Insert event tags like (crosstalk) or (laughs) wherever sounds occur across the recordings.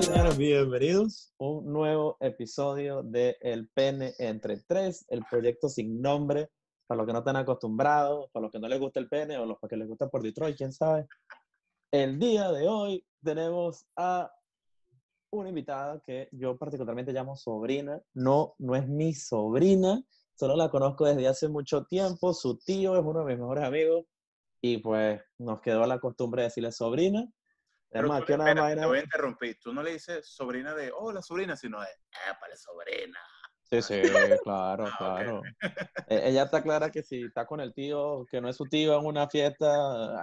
Señores, bienvenidos a un nuevo episodio de El Pene entre tres, el proyecto sin nombre, para los que no están acostumbrados, para los que no les gusta el pene o los que les gusta por Detroit, quién sabe. El día de hoy tenemos a una invitada que yo particularmente llamo sobrina. No, no es mi sobrina, solo la conozco desde hace mucho tiempo. Su tío es uno de mis mejores amigos y pues nos quedó la costumbre de decirle sobrina. Pero Además, tú, que una espera, vaina- te voy a interrumpir. Tú no le dices sobrina de, oh, la sobrina, sino de, ah, para sobrina. Sí, sí, (laughs) claro, Ah, claro. (laughs) Eh, Ella está clara que si está con el tío, que no es su tío en una fiesta.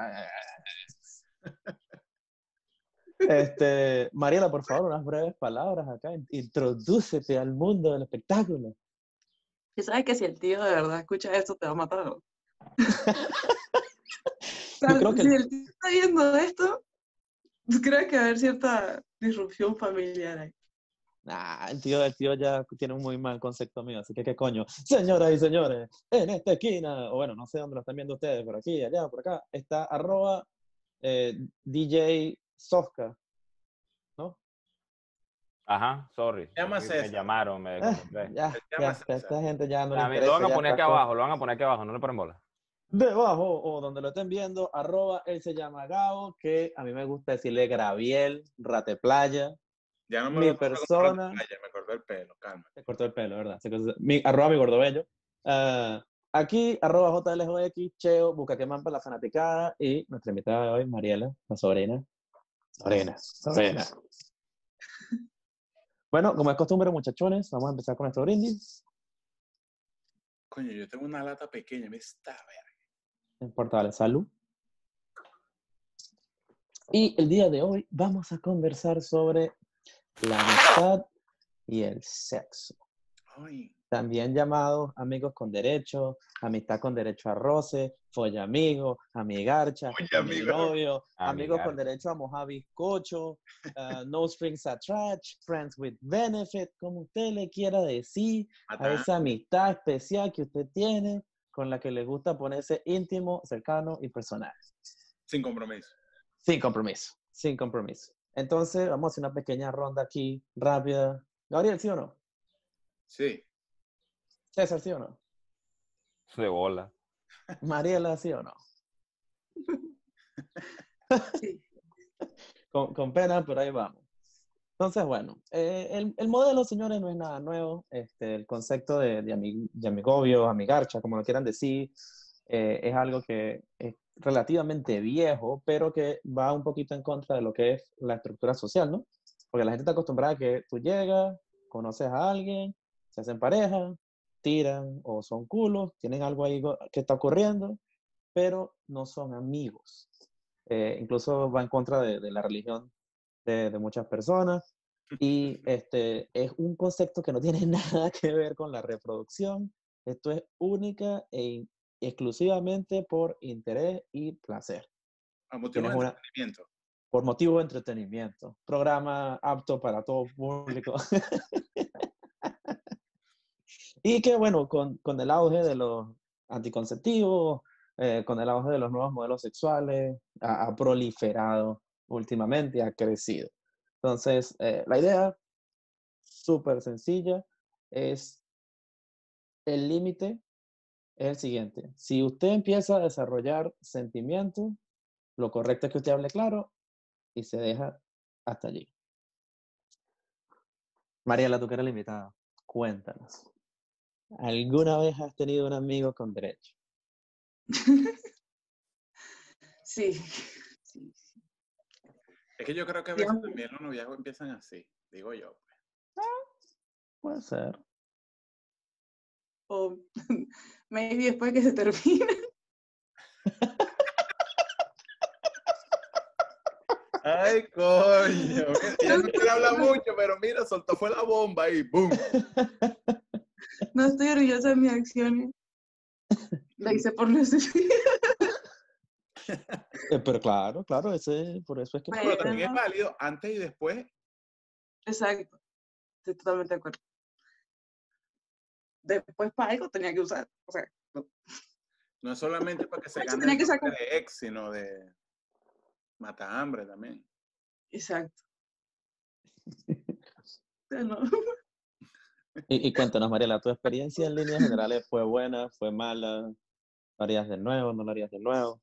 Este, Mariela, por favor, unas breves palabras acá. Introdúcete al mundo del espectáculo. Y sabes que si el tío de verdad escucha esto, te va a matar. ¿no? (laughs) Yo creo que si el tío está viendo esto, creo que va a haber cierta disrupción familiar ahí. Ah, el tío, el tío ya tiene un muy mal concepto mío, así que qué coño. Señoras y señores, en esta esquina, o bueno, no sé dónde lo están viendo ustedes, por aquí, allá, por acá, está arroba eh, DJ Sofka, ¿no? Ajá, sorry. Llama Sí, Me llamaron, me Ah, ya, llama esta gente ya no le A mí, interesa. lo van a poner aquí abajo, lo van a poner aquí abajo, no le ponen bola. Debajo, o donde lo estén viendo, arroba él se llama Gabo, que a mí me gusta decirle Graviel, Rateplaya, Ya no me Mi lo persona- playa, me cortó el pelo, calma. se cortó el pelo, ¿verdad? Mi, arroba mi gordobello. Ah, aquí, arroba JLJX, Cheo, Bucaquemán la fanaticada y nuestra invitada de hoy, Mariela, la sobrina. Sobrina, sobrina. Bueno, como es costumbre, muchachones, vamos a empezar con nuestro brindis. Coño, yo tengo una lata pequeña, me está, importa, dale, salud. Y el día de hoy vamos a conversar sobre la amistad y el sexo. Ay, También llamados amigos con derecho, amistad con derecho a roce, follamigo, amigarcha, Follamigo. novio, amigos con derecho a mojar bizcocho, ah, no strings attached, friends with benefit, como usted le quiera decir, a esa amistad especial que usted tiene con la que le gusta ponerse íntimo, cercano y personal. sin compromiso. Sin compromiso, sin compromiso. Entonces, vamos a hacer una pequeña ronda aquí, rápida. Gabriel, ¿sí o no? Sí, César, ¿sí o no? De bola. Mariela, ¿sí o no? (laughs) Sí. (laughs) Con, con pena, pero ahí vamos. Entonces, bueno, eh, el, el modelo, señores, no es nada nuevo. Este, el concepto de, de, ami- de amigobio, amigarcha, como lo quieran decir, eh, es algo que es relativamente viejo, pero que va un poquito en contra de lo que es la estructura social, ¿no? Porque la gente está acostumbrada a que tú llegas, conoces a alguien, se hacen pareja, tiran o son culos, tienen algo ahí que está ocurriendo, pero no son amigos. Eh, incluso va en contra de, de la religión de, de muchas personas. (laughs) Y este, es un concepto que no tiene (laughs) nada que ver con la reproducción. Esto es única e exclusivamente por interés y placer, a motivo de Tienes una- entretenimiento. por motivo de entretenimiento. Programa apto para todo público. (laughs) y que bueno, con, con el auge de los anticonceptivos, eh, con el auge de los nuevos modelos sexuales, ha, ha proliferado últimamente, ha crecido. Entonces, eh, la idea, súper sencilla, es el límite es el siguiente. Si usted empieza a desarrollar sentimientos, lo correcto es que usted hable claro y se deja hasta allí. Mariela, tú que eres la invitada, cuéntanos. ¿Alguna vez has tenido un amigo con derecho? (laughs) Sí. sí. Es que yo creo que a veces también los noviazgos empiezan así, digo yo. Puede ser. O (laughs) maybe después que se termine. Ay, coño. (laughs) Ya no quiere hablar mucho, pero mira, soltó fue la bomba y ¡boom! (laughs) No estoy orgullosa de mis acciones. La hice por necesidad. Eh, pero claro, claro, ese, por eso es que... Pero también es válido antes y después. Exacto. Estoy totalmente de acuerdo. Después para algo tenía que usar. O sea, no. No es solamente para que se gane tenía el que nombre sacar- de ex, sino de mata hambre también. exacto. (laughs) Y, y cuéntanos, Mariela, ¿tu experiencia en líneas generales fue buena, fue mala? ¿Lo harías de nuevo, no lo harías de nuevo?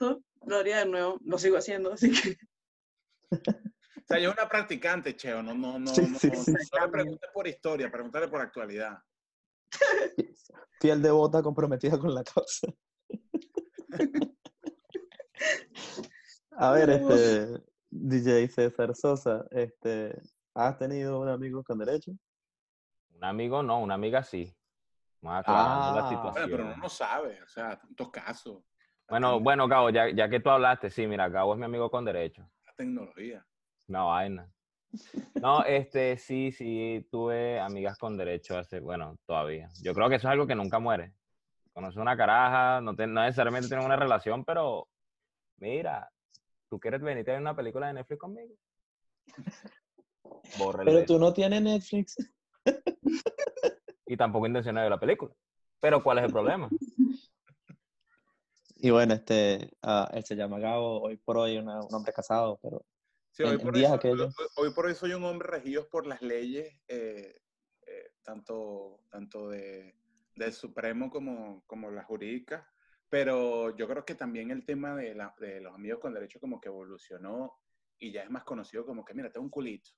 Me gustó. Lo haría de nuevo. Lo sigo haciendo, así que. O sea, yo una practicante, Cheo, no, no, no, Sí, no, sí, no, sí. no le preguntes por historia, pregúntale por actualidad. (laughs) Fiel devota comprometida con la causa. A ver, este, DJ César Sosa, este, ¿has tenido un amigo con derecho? Un amigo no, una amiga sí. Vamos aclarando la Ah. Bueno, situación. pero uno no sabe, o sea, tantos casos. Bueno, bueno, Gabo, ya, ya que tú hablaste, sí, mira, Gabo es mi amigo con derecho. La tecnología. Una vaina. No, (laughs) este, sí, sí, tuve amigas con derecho hace, bueno, todavía. Yo creo que eso es algo que nunca muere. Conoces una caraja, no, te- no necesariamente tienes una relación, pero mira, ¿tú quieres venirte a ver una película de Netflix conmigo? (laughs) Pero tú no tienes Netflix. Y tampoco intencioné ver la película. Pero ¿cuál es el problema? (laughs) Y bueno, este, ah, él se llama Gabo, hoy por hoy una- un hombre casado, pero Sí, hoy, En- por días eso, hoy- hoy por hoy soy un hombre regido por las leyes, eh, eh, tanto, tanto de, del Supremo como, como las jurídicas, pero yo creo que también el tema de, la- de los amigos con derecho como que evolucionó y ya es más conocido como que, mira, tengo un culito,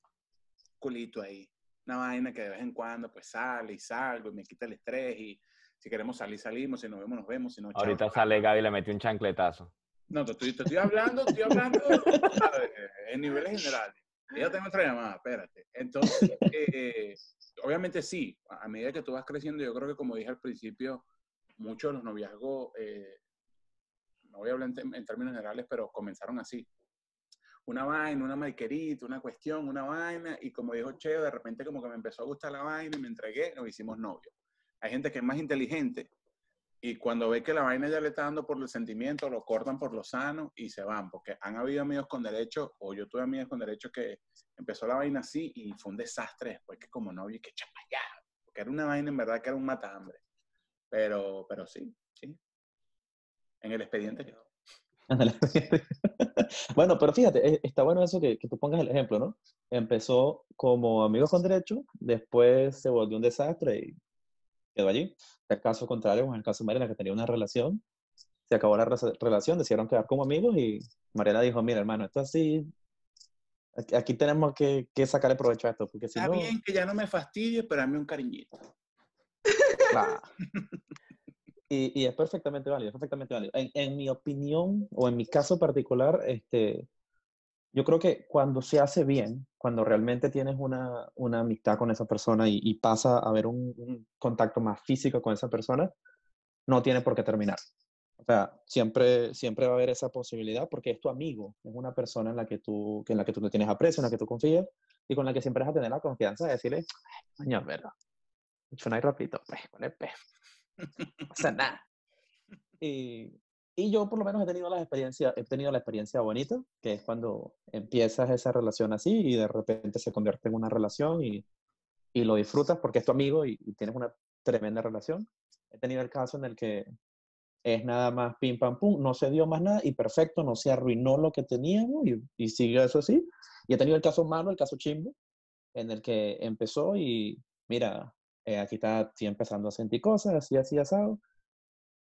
culito ahí, una vaina que de vez en cuando pues sale y salgo y me quita el estrés y si queremos salir, salimos, si nos vemos, nos vemos, si no, Ahorita chao. sale Gaby y le metió un chancletazo. No, te estoy, te estoy hablando, estoy hablando (laughs) ¿sabes? en niveles generales. Ya tengo otra llamada, espérate. Entonces, eh, obviamente sí, a medida que tú vas creciendo, yo creo que como dije al principio, muchos de los noviazgos, eh, no voy a hablar en, términos generales, pero comenzaron así. Una vaina, una mariquerita, una cuestión, una vaina, y como dijo Cheo, de repente como que me empezó a gustar la vaina y me entregué, nos hicimos novios. Hay gente que es más inteligente y cuando ve que la vaina ya le está dando por el sentimiento, lo cortan por lo sano y se van, porque han habido amigos con derecho, o yo tuve amigos con derecho que empezó la vaina así y fue un desastre después que como novio, y que chapa ya, porque era una vaina en verdad que era un matahambre. Pero, pero sí, sí. En el expediente quedó. (laughs) Bueno, pero fíjate, e- está bueno eso que, que tú pongas el ejemplo, ¿no? Empezó como amigos con derecho, después se volvió un desastre y quedó allí. El caso contrario, en el caso de Mariela, que tenía una relación, se acabó la relación, decidieron quedar como amigos y Mariela dijo, mira, hermano, esto así, aquí, tenemos que, que sacarle provecho a esto, porque si Está no... bien que ya no me fastidie, pero dame un cariñito. (laughs) Y, y es perfectamente válido, es perfectamente válido. En, en mi opinión, o en mi caso particular, este, yo creo que cuando se hace bien, cuando realmente tienes una, una amistad con esa persona y, y pasa a haber un, un contacto más físico con esa persona, no tiene por qué terminar. O sea, siempre, siempre va a haber esa posibilidad porque es tu amigo, es una persona en la que tú, en la que tú tienes aprecio, en la que tú confías y con la que siempre vas a tener la confianza de decirle, coño, verdad, suena ahí rapidito, pues, con el pez. No pasa nada. (laughs) Y, y yo por lo menos he tenido la experiencia, he tenido la experiencia bonita, que es cuando empiezas esa relación así y de repente se convierte en una relación y, y lo disfrutas porque es tu amigo y, y tienes una tremenda relación. He tenido el caso en el que es nada más pim pam pum, no se dio más nada y perfecto, no se arruinó lo que teníamos y, y siguió eso así. Y he tenido el caso malo, el caso chimbo, en el que empezó y mira, eh, aquí está, estoy empezando a sentir cosas, así, así, asado.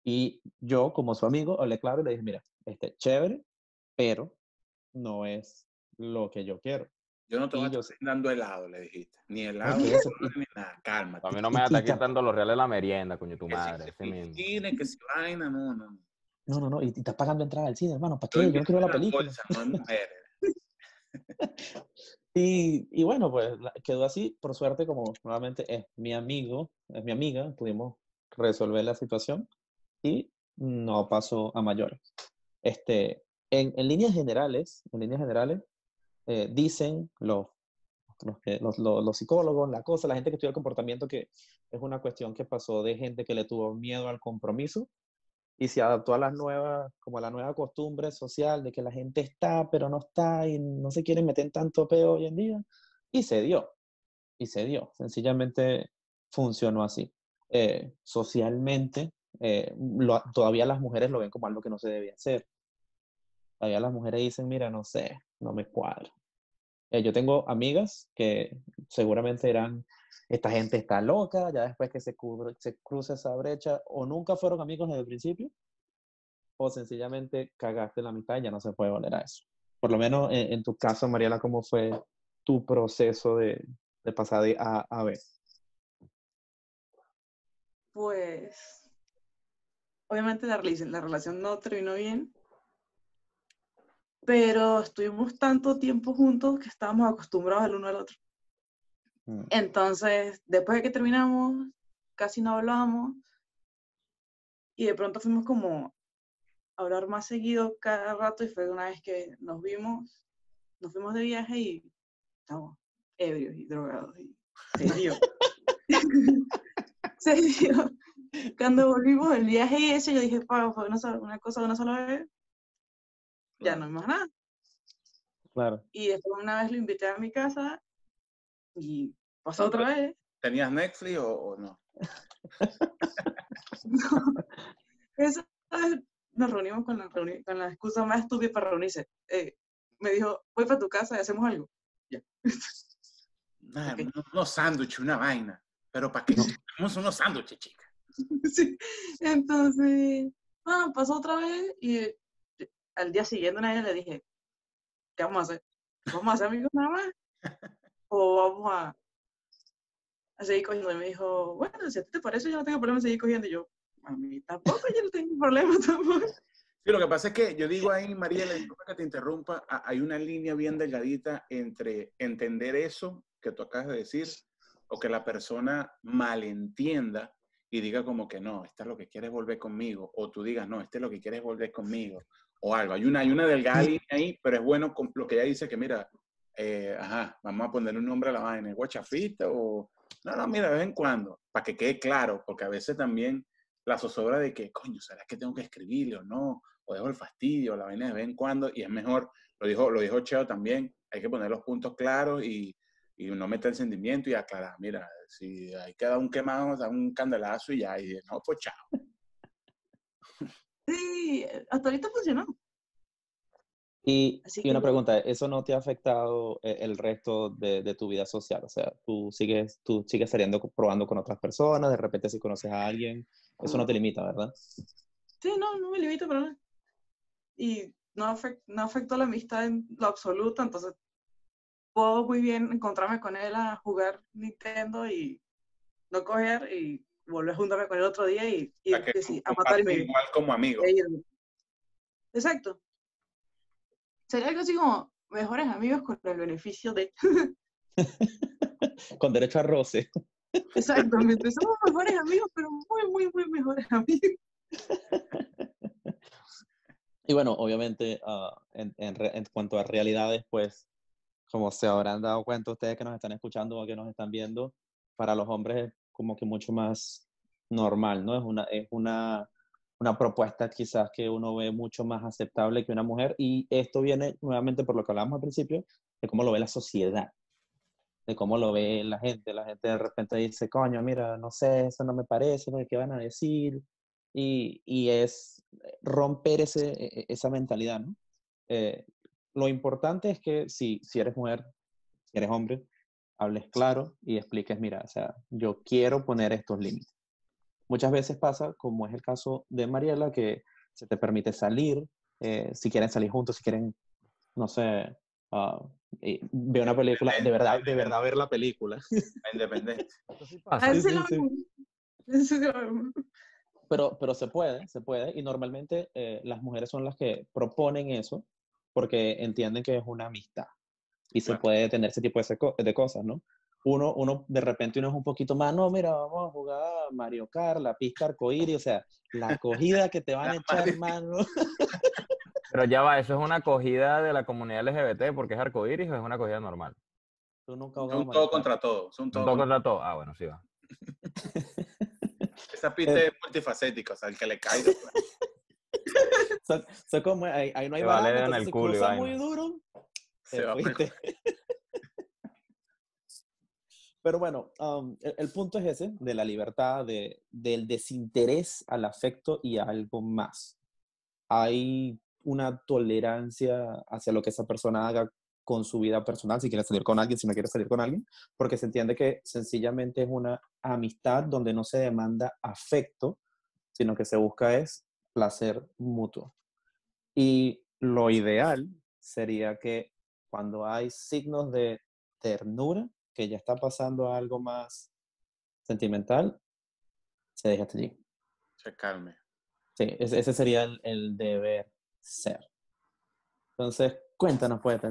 Y yo, como su amigo, hablé claro y le dije, mira, este, chévere, pero no es lo que yo quiero. Yo no te voy a estar dando helado, le dijiste. Ni helado, Ok, ni, nada. Cálmate. A mí no me (laughs) está ta- quitando los reales de la merienda, coño, tu Que si madre. ese mismo. tiene, que si vaina, no, no. No, no, no, y, y estás pagando entrada al cine, hermano, ¿para qué? Yo no quiero la película. bolsa, no. (laughs) Y, y bueno, pues quedó así. Por suerte, como nuevamente es mi amigo, es mi amiga, pudimos resolver la situación y no pasó a mayores. Este, en, en líneas generales, en líneas generales, eh, dicen los, los, los- los psicólogos, la cosa, la gente que estudia el comportamiento, que es una cuestión que pasó de gente que le tuvo miedo al compromiso y se adaptó a las nuevas, como a la nueva costumbre social de que la gente está, pero no está y no se quieren meter en tanto peo hoy en día. Y se dio, y se dio. Sencillamente funcionó así. Eh, socialmente, eh, todavía las mujeres lo ven como algo que no se debía hacer. Todavía las mujeres dicen, mira, no sé, no me cuadra. Eh, yo tengo amigas que seguramente eran, esta gente está loca, ya después que se, cubre- se cruza esa brecha, o nunca fueron amigos desde el principio, o sencillamente cagaste la amistad y ya no se puede volver a eso. Por lo menos en, en tu caso, Mariela, ¿cómo fue tu proceso de, de pasar de A a B? Pues, obviamente la, rela- la relación no terminó bien, pero estuvimos tanto tiempo juntos que estábamos acostumbrados el uno al otro. Mm. Entonces, después de que terminamos, casi no hablábamos y de pronto fuimos como a hablar más seguido cada rato y fue una vez que nos vimos, nos fuimos de viaje y estábamos ebrios y drogados y se dio. (laughs) (laughs) se dio. Cuando volvimos del viaje y eso, yo dije, "Pa, fue una, sola- una cosa de una sola vez, ya no hay más nada. Claro. Y después una vez lo invité a mi casa y pasó otra vez. ¿Tenías Netflix o, o no? (laughs) Esa vez nos reunimos con la, reuni- con la excusa más estúpida para reunirse. Eh, me dijo, voy para tu casa y hacemos algo. (laughs) Ah, Ok. unos, unos sándwiches, una vaina. Pero ¿para qué? Hacemos unos sándwiches, chica. (laughs) Sí. Entonces, ah, pasó otra vez y eh, al día siguiente a ella le dije, ¿qué vamos a hacer? ¿Vamos a ser amigos nada más? (laughs) ¿O vamos a, a seguir cogiendo? Y me dijo, bueno, si a ti te parece, yo no tengo problema en seguir cogiendo. Y yo, a mí tampoco, yo no tengo problema tampoco. Sí, lo que pasa es que yo digo ahí, Mariela, disculpa que te interrumpa, hay una línea bien delgadita entre entender eso que tú acabas de decir o que la persona malentienda y diga como que no, esta es lo que quieres volver conmigo, o tú digas, no, este es lo que quieres volver conmigo, o algo. Hay una, hay una delgada línea ahí, pero es bueno con lo que ella dice que, mira, eh, ajá, vamos a ponerle un nombre a la vaina, ¿es guachafita o... No, no, mira, de vez en cuando, para que quede claro, porque a veces también la zozobra de que, coño, ¿será que tengo que escribirle o no? O dejo el fastidio, la vaina de vez en cuando, y es mejor, lo dijo, lo dijo Cheo también, hay que poner los puntos claros y, y no meter sentimiento y aclarar, mira, si hay que dar un quemado, dar un candelazo y ya, y no, pues chao. Sí, hasta ahorita funcionó. Y, y una pregunta, ¿eso no te ha afectado eh, el resto de, de tu vida social? O sea, tú sigues, tú sigues saliendo, probando con otras personas, de repente si conoces a alguien, eso no te limita, ¿verdad? Sí, no, no me limito para nada. Y no, afec- no afectó la amistad en lo absoluto, entonces puedo muy bien encontrarme con él a jugar Nintendo y no coger y volver a juntarme con él otro día y, y Para que a matar y compartan me igual como irme. Exacto. Sería algo así como mejores amigos con el beneficio de... (laughs) Con derecho a roce. (laughs) Exactamente, somos mejores amigos, pero muy, muy, muy mejores amigos. (laughs) Y bueno, obviamente, ah, en, en cuanto a realidades, pues, como se habrán dado cuenta ustedes que nos están escuchando o que nos están viendo, para los hombres es como que mucho más normal, ¿no? Es una, es una, una propuesta quizás que uno ve mucho más aceptable que una mujer. Y esto viene nuevamente por lo que hablamos al principio, de cómo lo ve la sociedad, de cómo lo ve la gente. La gente de repente dice, coño, mira, no sé, eso no me parece. ¿qué van a decir? Y, y es romper ese, e- e- esa mentalidad, ¿no? Eh, lo importante es que si, si eres mujer, si eres hombre, hables claro y expliques, mira, o sea, yo quiero poner estos límites. Muchas veces pasa, como es el caso de Mariela, que se te permite salir, eh, si quieren salir juntos, si quieren, no sé, eh, ver una película, de verdad, de verdad ver la película. Independiente. Sí sí, sí. Pero, pero se puede, se puede, y normalmente eh, las mujeres son las que proponen eso porque entienden que es una amistad y se Claro. puede tener ese tipo de, cosas, ¿no? Uno, uno, de repente uno es un poquito más, no, mira, vamos a jugar Mario Kart, la pista arcoíris, o sea, la acogida que te van a echar, mano. (laughs) Pero ya va, eso es una acogida de la comunidad LGBT porque es arcoíris o es una acogida normal. Tú nunca Son Mario todo Kart. contra todo. Son ¿Un todo todo contra- contra todo? Ah, bueno, sí va. (laughs) (laughs) Esa pista es multifacética, o sea, el que le caiga. pues, (laughs) Son como, ahí, ahí no hay vale baranda, en el culo muy duro, se va fuiste. (laughs) Pero bueno, um, el, el punto es ese, de la libertad, de, del desinterés al afecto y a algo más. Hay una tolerancia hacia lo que esa persona haga con su vida personal, si quiere salir con alguien, si no quiere salir con alguien, porque se entiende que sencillamente es una amistad donde no se demanda afecto, sino que se busca es placer mutuo. Y lo ideal sería que cuando hay signos de ternura, que ya está pasando algo más sentimental, se deja hasta allí. Se calme. Sí, ese, ese sería el, el deber ser. Entonces, cuéntanos, poeta,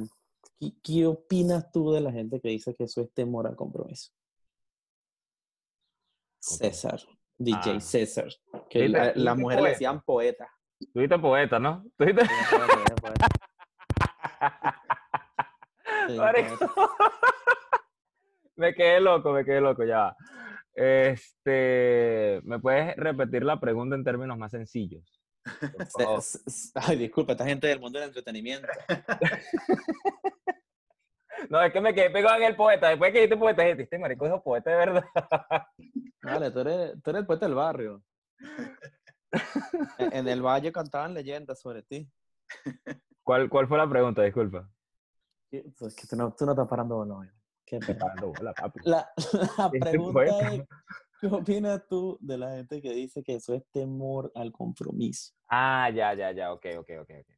¿qué, ¿qué opinas tú de la gente que dice que eso es temor al compromiso? César, DJ Ah. César, que ¿Viste? la, la ¿Viste mujer le poeta? decían poeta. Tú dijiste poeta, ¿no? Poeta, (laughs) poeta. (laughs) me quedé loco, me quedé loco, ya. va. Este, ¿me puedes repetir la pregunta en términos más sencillos? Ay, disculpa, esta gente del mundo del entretenimiento. (laughs) No, es que me quedé pegado en el poeta. Después que dijiste poeta, dije, este marico dijo poeta de verdad. (laughs) Vale, tú eres, tú eres el poeta del barrio. En, el valle cantaban leyendas sobre ti. ¿Cuál, cuál fue la pregunta? Disculpa. Pues, que tú no, tú no estás parando bola. Qué pena. parando bola, papi. La, la Este pregunta es, ¿qué opinas tú de la gente que dice que eso es temor al compromiso? Ah, ya, ya, ya, ok, ok, ok, ok.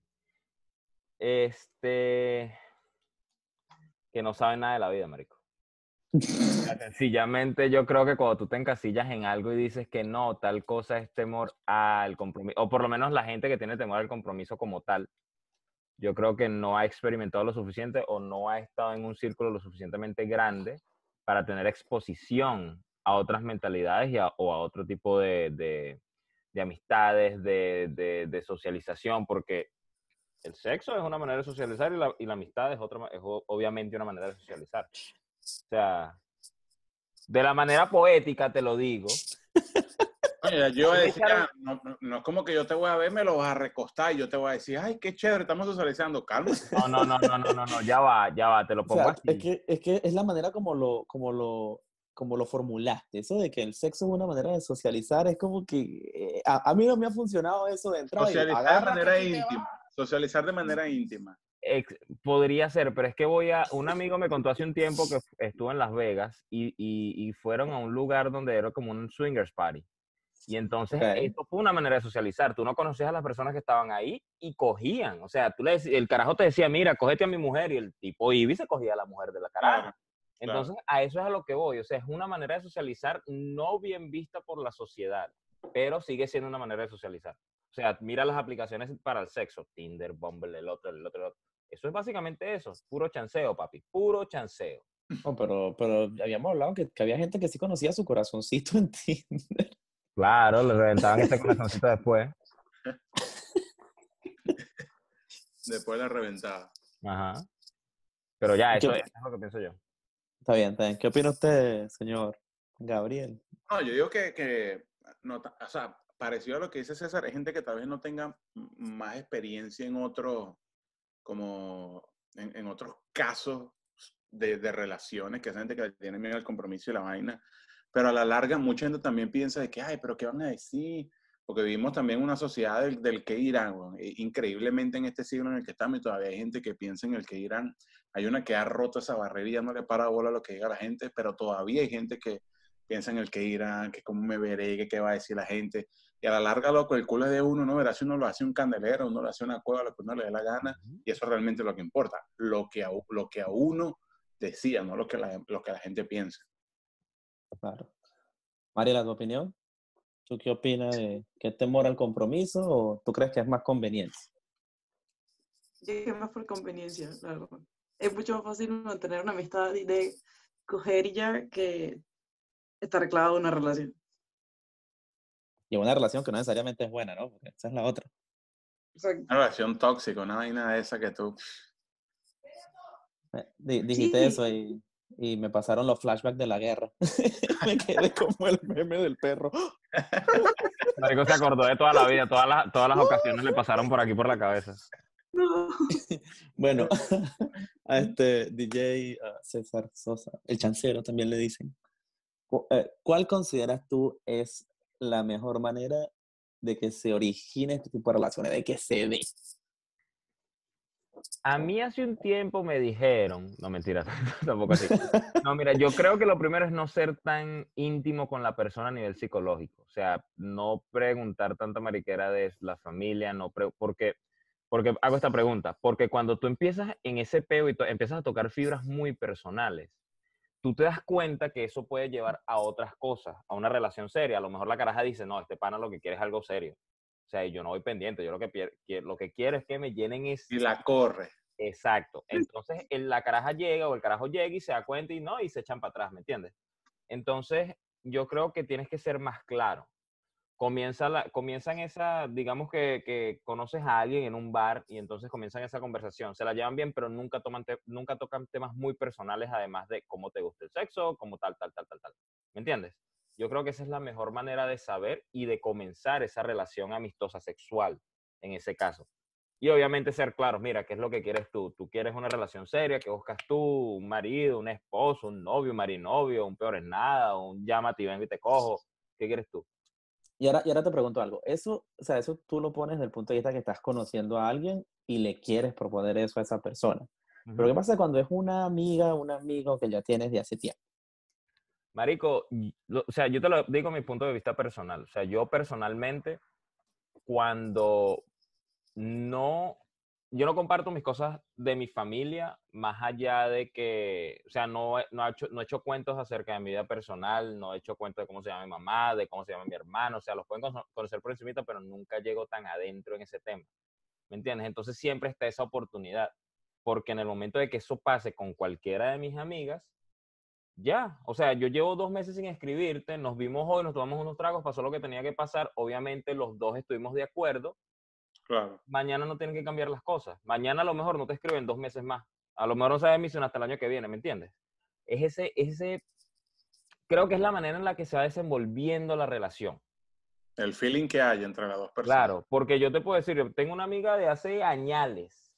Este, que no saben nada de la vida, marico. (laughs) Sencillamente yo creo que cuando tú te encasillas en algo y dices que no, tal cosa es temor al compromiso, o por lo menos la gente que tiene temor al compromiso como tal, yo creo que no ha experimentado lo suficiente o no ha estado en un círculo lo suficientemente grande para tener exposición a otras mentalidades y a- o a otro tipo de, de- de amistades, de, de- de socialización, porque el sexo es una manera de socializar y la, y la amistad es, otra, es o- obviamente una manera de socializar. O sea, de la manera poética te lo digo. Oye, yo voy a Me decir, echaron- ah, no, no- no es como que yo te voy a ver, me lo vas a recostar y yo te voy a decir, ay, qué chévere, estamos socializando, calma. No, no, no, no, no, no, no, ya va, ya va, te lo O pongo sea, así. es que, es que es la manera como lo, como lo, como lo formulaste. Eso de que el sexo es una manera de socializar es como que eh, a, a mí no me ha funcionado eso de entrada. y Socializar de manera íntima. Socializar de manera íntima. Ex- podría ser, pero es que voy a. Un amigo me contó hace un tiempo que estuvo en Las Vegas y, y- y fueron a un lugar donde era como un swingers party. Y entonces Ok. esto fue una manera de socializar. Tú no conocías a las personas que estaban ahí y cogían. O sea, tú le dec- el carajo te decía, mira, cógete a mi mujer. Y el tipo Ivy se cogía a la mujer de la caraja. Entonces, a eso es a lo que voy. O sea, es una manera de socializar no bien vista por la sociedad, pero sigue siendo una manera de socializar. O sea, mira las aplicaciones para el sexo, Tinder, Bumble, el otro, el otro, el otro. Eso es básicamente eso, puro chanceo, papi, puro chanceo. No, pero, pero habíamos hablado que, que había gente que sí conocía su corazoncito en (laughs) Tinder. Claro, le reventaban ese corazoncito después. Después de la reventada. Ajá. Pero ya, ¿Qué eso, es lo que pienso yo. Está bien, está bien. ¿Qué opina usted, señor Gabriel? No, yo digo que, que no, o sea, parecido a lo que dice César, hay gente que tal vez no tenga más experiencia en otros, como en, en otros casos de, de relaciones, que es gente que tiene miedo al compromiso y la vaina, pero a la larga mucha gente también piensa de que, ay, pero ¿qué van a decir? Porque vivimos también una sociedad del, del que irán. E- increíblemente en este siglo en el que estamos y todavía hay gente que piensa en el que irán. Hay una que ha roto esa barrera y ya no le para bola lo que diga la gente, pero todavía hay gente que piensa en el que irán, que cómo me veré, que qué va a decir la gente. Y a la larga, loco, el culo es de uno, ¿no? Verás si uno lo hace un candelero, uno lo hace una cueva, lo que uno le dé la gana, y eso es realmente lo que importa, lo que a, lo que a uno decía, no lo que la, lo que la gente piensa. Claro. Mariela, ¿tu opinión? ¿Tú qué opinas de que es temor al compromiso o tú crees que es más conveniencia? Yo creo que es más por conveniencia, la verdad. Es mucho más fácil mantener una amistad y de coger y ya que estar clavado en una relación. Y una relación que no necesariamente es buena, ¿no? Porque esa es la otra. Una relación tóxica, una vaina de esa que tú... Eh, di- dijiste Sí. eso y, y me pasaron los flashbacks de la guerra. (laughs) me quedé como el meme del perro. Marico se acordó de toda la vida, todas las, todas las ocasiones le pasaron por aquí por la cabeza. No. (laughs) Bueno, (laughs) a este DJ uh, César Sosa, el chancero también le dicen. Eh, ¿Cuál consideras tú es la mejor manera de que se origine este tipo de relaciones, de que se dé? A mí hace un tiempo me dijeron, no mentira, (laughs) tampoco así. No, mira, yo (laughs) creo que lo primero es no ser tan íntimo con la persona a nivel psicológico. O sea, no preguntar tanta mariquera de la familia, no pre- porque, porque hago esta pregunta, porque cuando tú empiezas en ese peo y empiezas a tocar fibras muy personales, tú te das cuenta que eso puede llevar a otras cosas, a una relación seria. A lo mejor la caraja dice, no, este pana lo que quiere es algo serio. O sea, yo no voy pendiente, yo lo que, lo que quiero es que me llenen es... Y la corre. Exacto. Entonces, el- la caraja llega o el carajo llega y se da cuenta y no, y se echan para atrás, ¿me entiendes? Entonces, yo creo que tienes que ser más claro. Comienza la, comienzan esa, digamos que, que conoces a alguien en un bar y entonces comienzan esa conversación. Se la llevan bien, pero nunca, toman te- nunca tocan temas muy personales, además de cómo te gusta el sexo, cómo tal, tal, tal, tal, tal. ¿Me entiendes? Yo creo que esa es la mejor manera de saber y de comenzar esa relación amistosa sexual en ese caso. Y obviamente ser claros, mira, ¿qué es lo que quieres tú? ¿Tú quieres una relación seria? ¿Qué buscas tú? ¿Un marido, un esposo, un novio, un marinovio, un peor es nada, un llámate y vengo y te cojo? ¿Qué quieres tú? Y ahora, y ahora te pregunto algo. Eso, o sea, eso tú lo pones desde el punto de vista que estás conociendo a alguien y le quieres proponer eso a esa persona. Pero ¿qué pasa cuando es una amiga, un amigo que ya tienes de hace tiempo? Marico, lo- o sea, yo te lo digo mi punto de vista personal. O sea, yo personalmente, cuando no, yo no comparto mis cosas de mi familia, más allá de que, o sea, no, no, he hecho, no he hecho cuentos acerca de mi vida personal, no he hecho cuentos de cómo se llama mi mamá, de cómo se llama mi hermano, o sea, los pueden cono- conocer por encimita, pero nunca llego tan adentro en ese tema. ¿Me entiendes? Entonces siempre está esa oportunidad, porque en el momento de que eso pase con cualquiera de mis amigas, ya, o sea, yo llevo dos meses sin escribirte, nos vimos hoy, nos tomamos unos tragos, pasó lo que tenía que pasar, obviamente los dos estuvimos de acuerdo, Claro. mañana no tienen que cambiar las cosas, mañana a lo mejor no te escriben dos meses más, a lo mejor no sabes misión hasta el año que viene, ¿me entiendes? Es ese, ese, creo que es la manera en la que se va desenvolviendo la relación. El feeling que hay entre las dos personas. Claro, porque yo te puedo decir, yo tengo una amiga de hace añales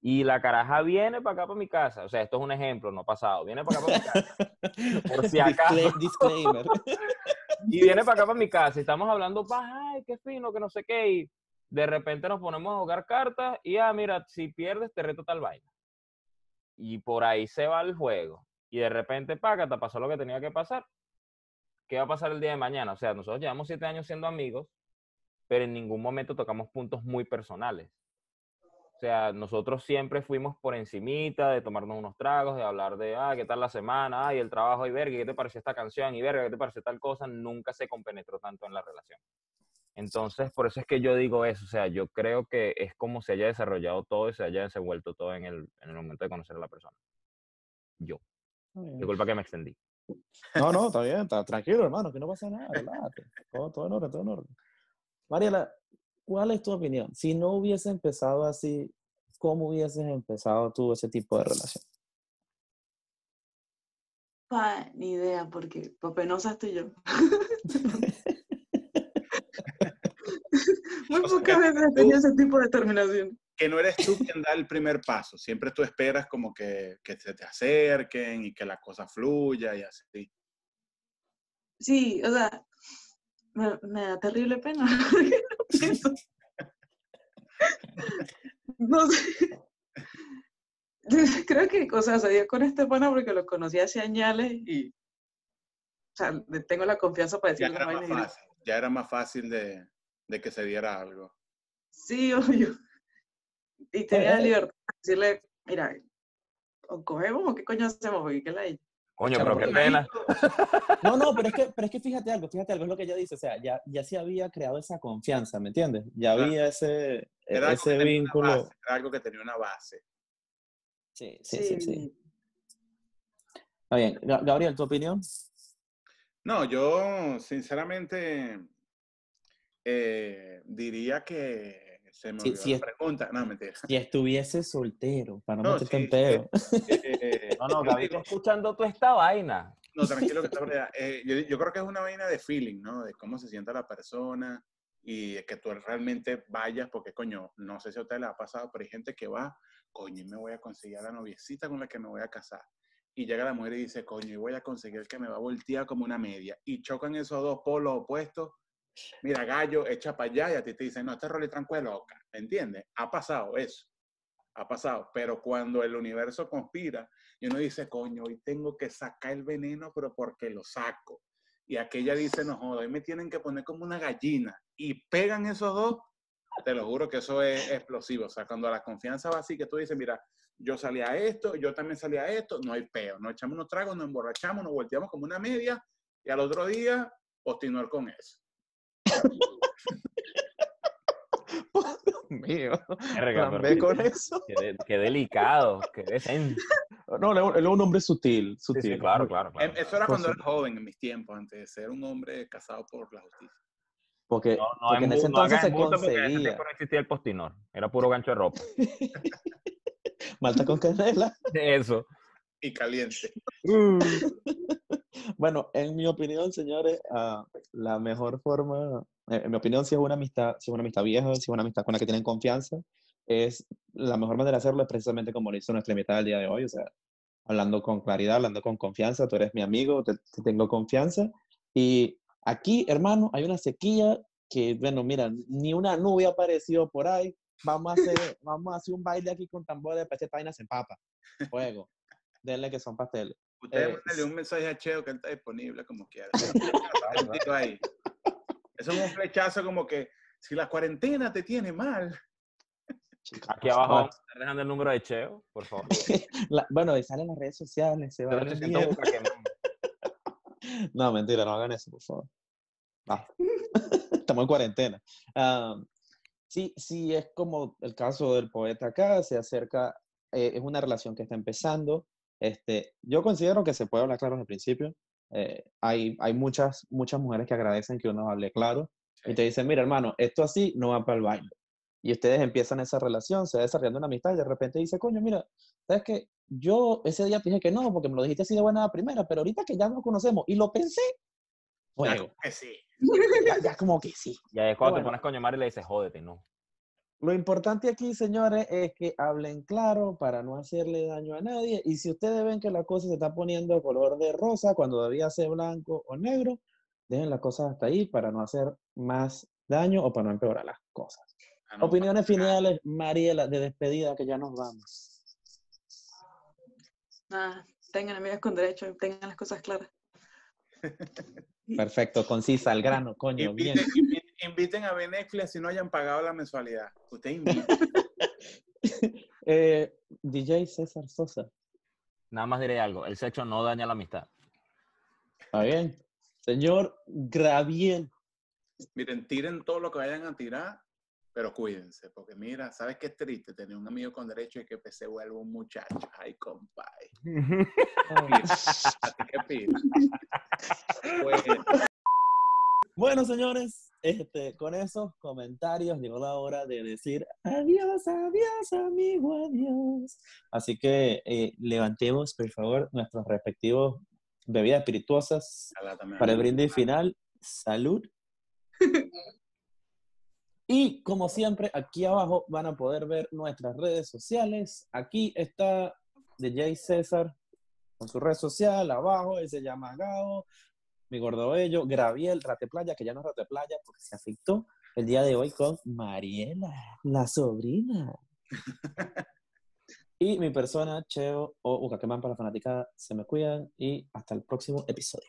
y la caraja viene para acá, para mi casa. O sea, esto es un ejemplo, no pasado. Viene para acá, para mi casa. (laughs) Por si acaso. Discla- Disclaimer. (laughs) Y viene para acá, para mi casa. Y estamos hablando, ay, qué fino, que no sé qué. Y de repente nos ponemos a jugar cartas y, ah, mira, si pierdes, te reto tal vaina. Y por ahí se va el juego. Y de repente, paga, te pasó lo que tenía que pasar. ¿Qué va a pasar el día de mañana? O sea, nosotros llevamos siete años siendo amigos, pero en ningún momento tocamos puntos muy personales. O sea, nosotros siempre fuimos por encimita de tomarnos unos tragos, de hablar de, ah, ¿qué tal la semana? Ay, el trabajo, y verga, ¿qué te pareció esta canción? Y verga, ¿qué te pareció tal cosa? Nunca se compenetró tanto en la relación. Entonces, por eso es que yo digo eso. O sea, yo creo que es como se haya desarrollado todo y se haya desenvuelto todo en el, en el momento de conocer a la persona. Yo. Disculpa que me extendí. No, no, está bien, está tranquilo, hermano, que no pasa nada, relájate. Todo, todo en orden, todo en orden. Mariela, ¿cuál es tu opinión? Si no hubiese empezado así, ¿cómo hubieses empezado tú ese tipo de relación? Pa, ni idea, porque pa penosa estoy yo. (laughs) (laughs) Muy pocas veces he tenido ese tipo de determinación. Que no eres tú quien da el primer paso. Siempre tú esperas como que, que se te acerquen y que la cosa fluya y así. Sí, o sea, me, me da terrible pena. (laughs) no sé. (laughs) Creo que, o sea, se dio con este pana porque lo conocí hace añales y, o sea, tengo la confianza para Ya decir era más fácil. Ya era más fácil de, de que se diera algo. Sí, (laughs) obvio. Y tenía la libertad de decirle, mira, o cogemos o qué coño hacemos, porque qué la hay. Coño, pero qué pena. No, no, pero es que, pero es que fíjate algo, fíjate algo, es lo que ella dice, o sea, ya, ya se había creado esa confianza, ¿me entiendes? Ya Claro. había ese, Era ese vínculo. base, era algo que tenía una base. Sí, sí, sí, sí. Está bien. Ga- Gabriel, ¿tu opinión? No, yo sinceramente eh, diría que se me Sí, olvidó sí la es- pregunta. No, mentira. Si estuviese soltero, para no, No, meterte sí, en pedo. Eh, No, no, Gaby, escuchando toda esta vaina. No, tranquilo que (laughs) está. Eh, yo, yo creo que es una vaina de feeling, ¿no? De cómo se siente la persona y que tú realmente vayas, porque coño, no sé si a ustedes les ha pasado, pero hay gente que va, coño, y me voy a conseguir a la noviecita con la que me voy a casar. Y llega la mujer y dice, coño, y voy a conseguir el que me va a voltear como una media. Y chocan esos dos polos opuestos. Mira, gallo, echa para allá y a ti te dicen, no, este rol es tranquilo. ¿Me entiendes? Ha pasado eso. ha pasado. Pero cuando el universo conspira y uno dice, coño, hoy tengo que sacar el veneno, pero porque lo saco. Y aquella dice, no joda, hoy me tienen que poner como una gallina. Y pegan esos dos, te lo juro que eso es explosivo. O sea, cuando la confianza va así, que tú dices, mira, yo salí a esto, yo también salí a esto, no hay peo. Nos echamos unos tragos, nos emborrachamos, nos volteamos como una media y al otro día, continuar con eso. Mío. Verga, Plan pero B con eso. Qué, de- qué delicado, qué decente. No, él es un hombre sutil, sutil. sí, claro, claro. claro. Em, Eso era cuando era joven, en mis tiempos, antes de ser un hombre casado por la justicia. Porque, No, no, porque en embu- ese entonces se en ese tiempo no existía el postinor. Era puro gancho de ropa. (laughs) Malta con canela. Eso. Y caliente. Bueno, en mi opinión, señores, ah, la mejor forma, eh, en mi opinión, si es una amistad, si es una amistad vieja, si es una amistad con la que tienen confianza, es la mejor manera de hacerlo es precisamente como lo hizo nuestra invitada el día de hoy, o sea, hablando con claridad, hablando con confianza, tú eres mi amigo, te, te tengo confianza. Y aquí, hermano, hay una sequía que, bueno, mira, ni una nube apareció por ahí. Vamos a hacer, (laughs) vamos a hacer un baile aquí con tambores para echar vainas en papa. Fuego. Denle que son pasteles. Ustedes Eh, un mensaje a Cheo que él está disponible como quiera. (laughs) ahí. Eso es un flechazo como que si la cuarentena te tiene mal. Aquí abajo están dejando el número de Cheo, por favor. (laughs) La- bueno, y salen las redes sociales, se va a 0800 Bucaquemán. (laughs) No, mentira, no hagan eso, por favor. No. Estamos en cuarentena. Ah, sí, sí, es como el caso del poeta acá, se acerca, eh, es una relación que está empezando. Este, yo considero que se puede hablar claro desde el principio. Eh, hay, hay muchas, muchas mujeres que agradecen que uno hable claro y te dicen, mira, hermano, esto así no va para el baile. Y ustedes empiezan esa relación, se va desarrollando una amistad y de repente dice, coño, mira, ¿sabes qué? Yo ese día te dije que no, porque me lo dijiste así de buena primera, pero ahorita que ya nos conocemos y lo pensé, Ya bueno, como que sí. (laughs) ya, ya como que sí. Y ahí es cuando Bueno. te pones coño madre y le dices, jódete, no. Lo importante aquí, señores, es que hablen claro para no hacerle daño a nadie. Y si ustedes ven que la cosa se está poniendo color de rosa cuando debía ser blanco o negro, dejen las cosas hasta ahí para no hacer más daño o para no empeorar las cosas. Ah, no, Opiniones finales, Mariela, de despedida, que ya nos vamos. Nada, tengan amigas con derecho, tengan las cosas claras. Perfecto, concisa, al grano, coño, bien. Inviten, a ver Netflix si no hayan pagado la mensualidad. Usted invita. (laughs) Eh, DJ César Sosa, Nada más diré algo, el sexo no daña la amistad. ¿está bien? Señor Graviel, Miren, tiren todo lo que vayan a tirar, pero cuídense, porque mira, ¿sabes qué es triste? Tener un amigo con derecho y que se vuelva un muchacho. Ay, compadre. (laughs) ¿A ti qué pides? Pues, Bueno, señores, este, con esos comentarios llegó la hora de decir adiós, adiós, amigo, adiós. Así que eh, levantemos, por favor, nuestros respectivos bebidas espirituosas para el brindis final. Salud. (laughs) Y como siempre, aquí abajo van a poder ver nuestras redes sociales. Aquí está DJ César con su red social, abajo, él se llama Gao, mi gordo bello, Graviel, Rate Playa, que ya no es Rate Playa porque se afectó el día de hoy con Mariela, la sobrina. (laughs) y mi persona, Cheo o Ucaquemán para la fanática, se me cuidan y hasta el próximo episodio.